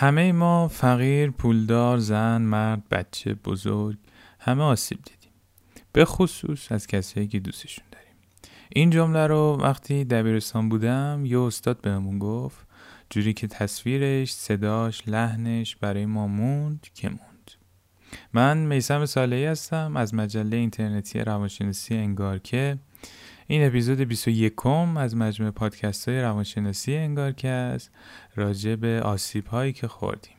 همه ما فقیر، پولدار، زن، مرد، بچه، بزرگ همه آسیب دیدیم. به خصوص از کسایی که دوستشون داریم. این جمله رو وقتی دبیرستان بودم یه استاد بهمون گفت جوری که تصویرش، صداش، لحنش برای ما موند که موند. من میسم سالهی هستم از مجله اینترنتی روانشناسی انگار که این اپیزود 21 از مجموعه پادکست های روانشناسی انگار که است راجع به آسیب هایی که خوردیم.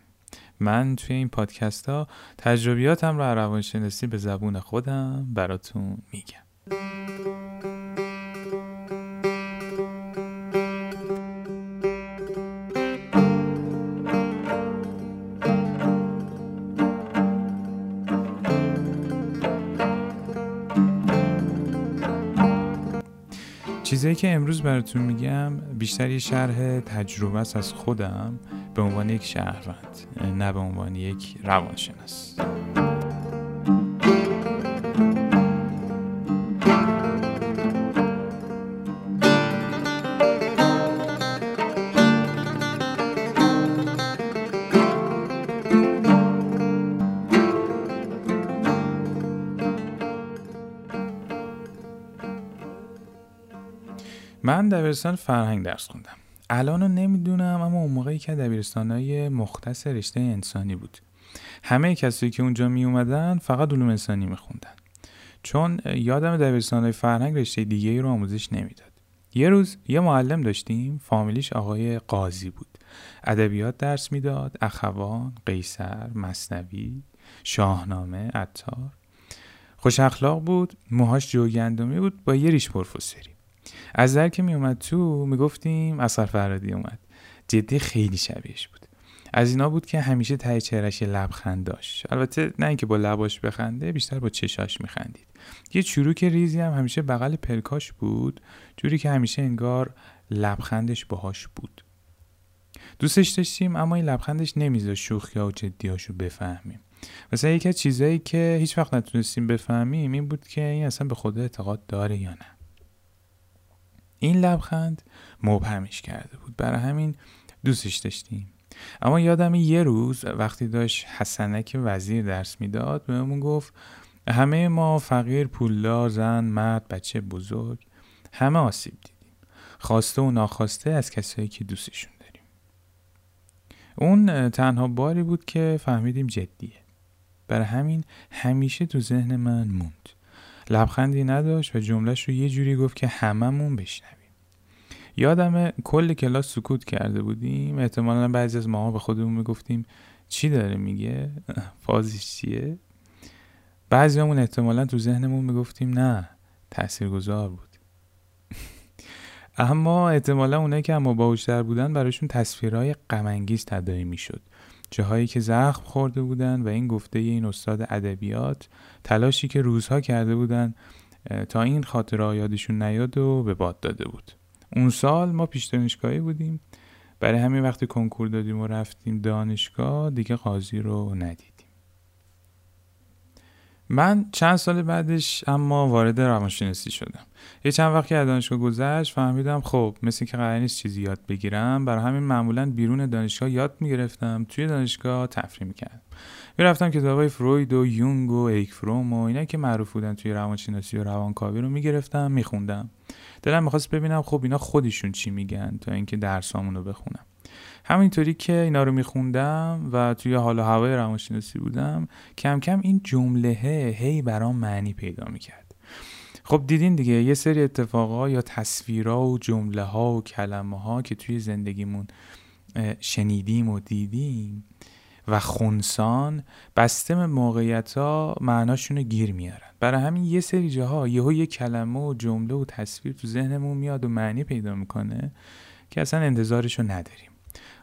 من توی این پادکست ها تجربیاتم رو روانشناسی به زبون خودم براتون میگم. چیزایی که امروز براتون میگم بیشتر یه شرح تجربه است از خودم به عنوان یک شهروند نه به عنوان یک روانشناس. من دبیرستان فرهنگ درس خوندم. الان رو نمی‌دونم اما اون موقعی که دبیرستان های مختص رشته انسانی بود. همه کسایی که اونجا می اومدن فقط علوم انسانی میخوندن. چون یادم دبیرستان های فرهنگ رشته دیگه ای رو آموزش نمی‌داد. یه روز یه معلم داشتیم فامیلیش آقای قاضی بود. ادبیات درس می‌داد اخوان قیصر مصنوی شاهنامه عطار. خوش اخلاق بود موهاش جوگندمی بود با یه ریش پرفسری. از در که می اومد تو می‌گفتیم اثر فرادی اومد. جدی خیلی شبیهش بود. از اینا بود که همیشه ته چهرش لبخند داشت. البته نه اینکه با لباش بخنده بیشتر با چشاش میخندید. یه چروک ریزی هم همیشه بغل پلکاش بود جوری که همیشه انگار لبخندش باهاش بود. دوستش داشتیم اما این لبخندش نمیذاشت شوخی و جدیاشو بفهمیم. مثلا یکی از چیزایی که هیچ وقت نتونستیم بفهمیم این بود که این اصلا به خدا اعتقاد داره یا نه. این لبخند مبهمش کرده بود. برای همین دوستش داشتیم. اما یادم یه روز وقتی داشت حسنک وزیر درس می‌داد بهمون گفت همه ما فقیر پولدار زن مرد بچه بزرگ همه آسیب دیدیم. خواسته و ناخواسته از کسایی که دوستشون داریم. اون تنها باری بود که فهمیدیم جدیه. برای همین همیشه تو ذهن من موند. لبخندی نداشت و جملهش رو یه جوری گفت که هممون بشنویم. یادم کل کلاس سکوت کرده بودیم. احتمالا بعضی از ماها به خودمون می‌گفتیم چی داره میگه؟ فازش چیه؟ بعضی همون احتمالا تو ذهنمون می‌گفتیم نه تاثیرگذار بود. اما احتمالا اونایی که اما باوشتر بودن براشون تصویرهای غمانگیز تداعی می‌شد. جاهایی که زخم خورده بودن و این گفته این استاد ادبیات تلاشی که روزها کرده بودن تا این خاطره یادشون نیاد و به باد داده بود. اون سال ما پیش دانشگاهی بودیم. برای همین وقتی کنکور دادیم و رفتیم دانشگاه دیگه قاضی رو ندیدیم. من چند سال بعدش اما وارد روانشناسی شدم. یه چند وقتی از دانشگاه گذشت فهمیدم خب مثل که قرار نیست چیزی یاد بگیرم برای همین معمولا بیرون دانشگاه یاد می‌گرفتم توی دانشگاه تفریح می‌کردم. می‌رفتم کتابای فروید و یونگ و ایکفروم و اینا که معروف بودن توی روانشناسی و روانکاوی رو می‌گرفتم میخوندم. دلم می‌خواست ببینم خب اینا خودشون چی میگن تا اینکه درسامون رو بخونم. همینطوری که اینا رو میخوندم و توی حال و هوای روانشناسی بودم کم کم این جمله هی برام معنی پیدا می‌کرد. خب دیدین دیگه یه سری اتفاقا یا تصویرها و جمله ها و کلمه ها که توی زندگیمون شنیدیم و دیدیم و خونسان بسته موقعیت ها معناشون رو گیر میارن. برای همین یه سری جاها یهو یه کلمه و جمله و تصویر تو ذهنمون میاد و معنی پیدا می‌کنه که اصلا انتظارش رو نداریم.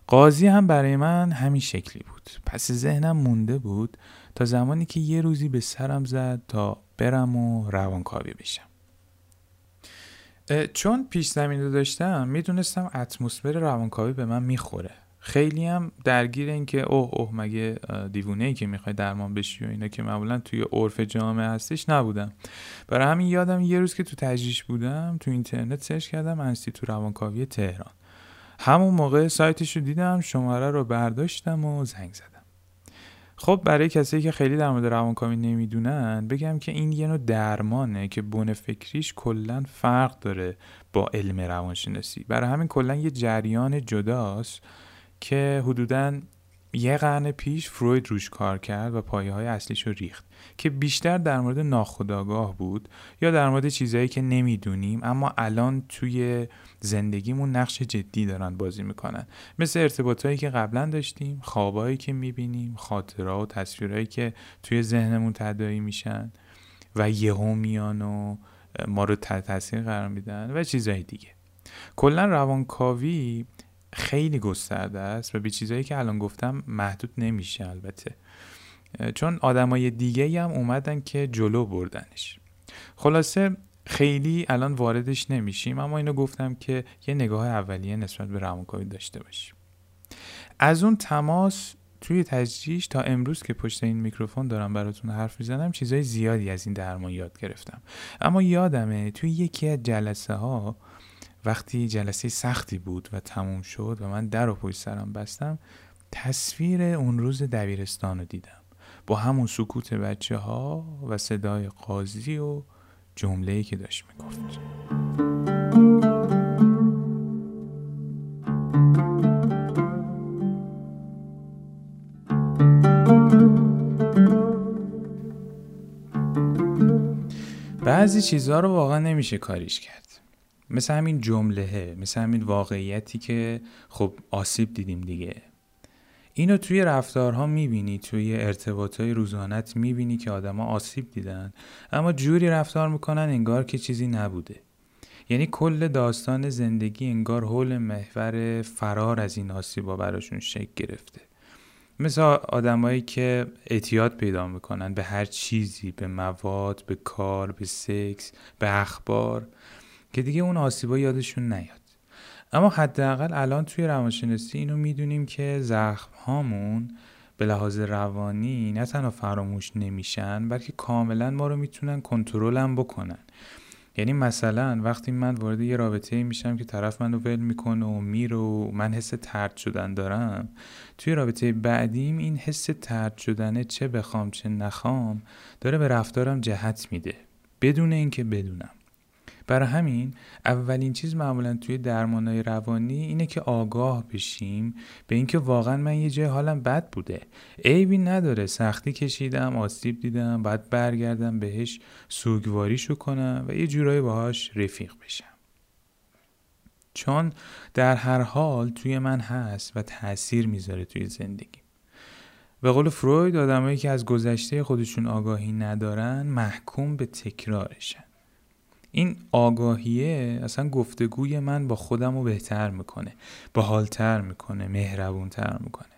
قاضی هم برای من همین شکلی بود. پس ذهنم مونده بود تا زمانی که یه روزی به سرم زد تا برم و روانکاوی بشم. چون پیش زمینه داشتم می‌دونستم اتمسفر روانکاوی به من می‌خوره. خیلی هم درگیر این که اوه اوه مگه دیوونه ای که می‌خوای درمان بشی و اینا که معمولا توی عرف جامعه هستش نبودم. برای همین یادم یه روز که تو تجریش بودم تو اینترنت سرچ کردم تو روانکاوی تهران. همون موقع سایتش رو دیدم شماره رو برداشتم و زنگ زدم. خب برای کسایی که خیلی در مورد روانکاوی نمی‌دونن بگم که این یه نوع درمانه که بن فکریش کلا فرق داره با علم روانشناسی. برای همین کلا یه جریان جداست که حدودا یه قرن پیش فروید روش کار کرد و پایه های اصلیش رو ریخت که بیشتر در مورد ناخودآگاه بود یا در مورد چیزهایی که نمی‌دونیم اما الان توی زندگیمون نقش جدی دارن بازی می‌کنن. مثل ارتباطهایی که قبلا داشتیم خوابهایی که می‌بینیم خاطرها و تصویرهایی که توی ذهنمون تدایی میشن و یهو میان و ما رو تاثیر قرار میدن و چیزهای دیگه. کلا روانکاوی خیلی گسترده است و به چیزهایی که الان گفتم محدود نمیشه البته. چون آدمای دیگه هم اومدن که جلو بردنش. خلاصه خیلی الان واردش نمیشیم اما اینو گفتم که یه نگاه اولیه نسبت به روانکاوی داشته باشیم. از اون تماس توی تجریش تا امروز که پشت این میکروفون دارم براتون حرف می‌زنم چیزای زیادی از این درمان یاد گرفتم. اما یادمه توی یکی از جلسه ها وقتی جلسه سختی بود و تموم شد و من در و پشت سرم بستم تصویر اون روز دبیرستان رو دیدم. با همون سکوت بچه ها و صدای قاضی و جمله که داشت می‌گفت. بعضی چیزها رو واقعا نمیشه کاریش کرد. مثل همین جمله مثل همین واقعیتی که خب آسیب دیدیم دیگه. اینو توی رفتارها می‌بینی توی ارتباطهای روزانت می‌بینی که آدما آسیب دیدن. اما جوری رفتار می‌کنن انگار که چیزی نبوده. یعنی کل داستان زندگی انگار حول محور فرار از این آسیبا براشون شکل گرفته. مثل آدمایی که اعتیاد پیدا می‌کنن به هر چیزی به مواد به کار به سکس به اخبار. که دیگه اون آسیبا یادشون نیاد. اما حداقل الان توی روانشناسی اینو می‌دونیم که زخم هامون به لحاظ روانی نه تنها فراموش نمیشن بلکه کاملا ما رو می‌تونن کنترل هم بکنن. یعنی مثلا وقتی من وارد یه رابطه میشم که طرف منو ول می‌کنه و میره و من حس ترد شدن دارم توی رابطه بعدیم این حس ترد شدنه چه بخوام چه نخوام داره به رفتارم جهت میده. بدون اینکه بدونم. برای همین اولین چیز معمولا توی درمانای روانی اینه که آگاه بشیم به اینکه واقعا من یه جای حالم بد بوده. عیبی نداره. سختی کشیدم آسیب دیدم باید برگردم بهش سوگواریشو کنم و یه جورایی باهاش رفیق بشم. چون در هر حال توی من هست و تاثیر می‌ذاره توی زندگی. به قول فروید آدمایی که از گذشته خودشون آگاهی ندارن محکوم به تکرارشن. این آگاهیه اصلا گفتگوی من با خودم رو بهتر می‌کنه باحالتر می‌کنه مهربونتر می‌کنه.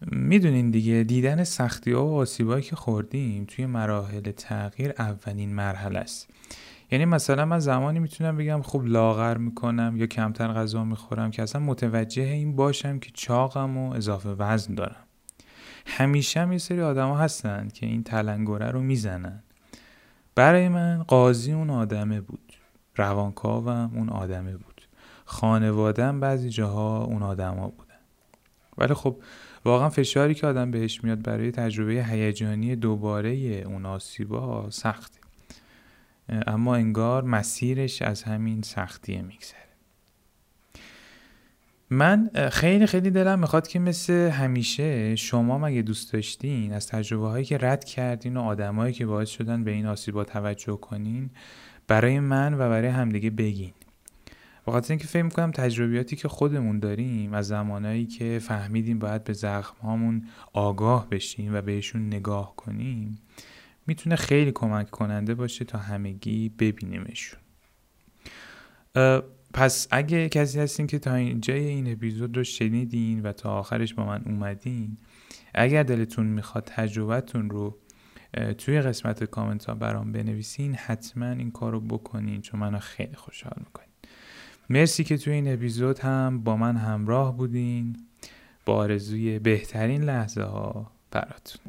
می‌دونین دیگه دیدن سختی ها و آسیبایی که خوردیم توی مراحل تغییر اولین مرحله است. یعنی مثلا من زمانی می‌تونم بگم خب لاغر می‌کنم یا کمتر غذا می‌خورم که اصلا متوجه این باشم که چاقم و اضافه وزن دارم. همیشه هم یه سری آدما هستن که این تلنگره رو می‌زنن. برای من قاضی اون آدمه بود. روانکاوم اون آدمه بود. خانوادم بعضی جاها اون آدما بودن. ولی خب واقعا فشاری که آدم بهش میاد برای تجربه هیجانی دوباره اون آسیبا سخته. اما انگار مسیرش از همین سختیه میگذره. من خیلی خیلی دلم می‌خواد که مثل همیشه شما مگه دوست داشتین از تجربه هایی که رد کردین و آدمایی که باعث شدن به این آسیبا توجه کنین برای من و برای همدیگه بگین. بخاطر اینکه فکر می‌کنم تجربیاتی که خودمون داریم از زمانایی که فهمیدیم باید به زخم هامون آگاه بشیم و بهشون نگاه کنیم می‌تونه خیلی کمک کننده باشه تا همگی ببینیمشون. پس اگه کسی هستین که تا اینجای این اپیزود رو شنیدین و تا آخرش با من اومدین اگر دلتون می‌خواد تجربتون رو توی قسمت کامنت ها برام بنویسین حتما این کار رو بکنین چون منو خیلی خوشحال می‌کنین. مرسی که توی این اپیزود هم با من همراه بودین. با آرزوی بهترین لحظه ها براتون.